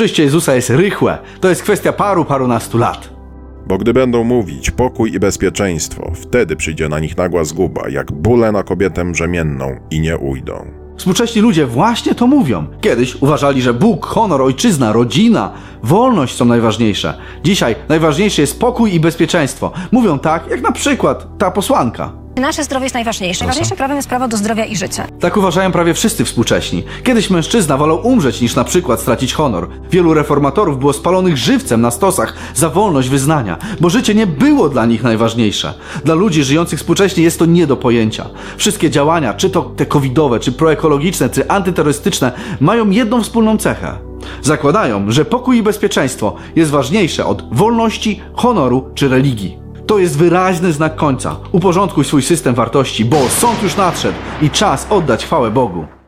Przyjście Jezusa jest rychłe. To jest kwestia paru, parunastu lat. Bo gdy będą mówić pokój i bezpieczeństwo, wtedy przyjdzie na nich nagła zguba, jak bóle na kobietę brzemienną i nie ujdą. Współcześni ludzie właśnie to mówią. Kiedyś uważali, że Bóg, honor, ojczyzna, rodzina, wolność są najważniejsze. Dzisiaj najważniejsze jest pokój i bezpieczeństwo. Mówią tak, jak na przykład ta posłanka. Nasze zdrowie jest najważniejsze. Najważniejszym prawem jest prawo do zdrowia i życia. Tak uważają prawie wszyscy współcześni. Kiedyś mężczyzna wolał umrzeć niż na przykład stracić honor. Wielu reformatorów było spalonych żywcem na stosach za wolność wyznania, bo życie nie było dla nich najważniejsze. Dla ludzi żyjących współcześnie jest to nie do pojęcia. Wszystkie działania, czy to te covidowe, czy proekologiczne, czy antyterrorystyczne, mają jedną wspólną cechę. Zakładają, że pokój i bezpieczeństwo jest ważniejsze od wolności, honoru czy religii. To jest wyraźny znak końca. Uporządkuj swój system wartości, bo sąd już nadszedł i czas oddać chwałę Bogu.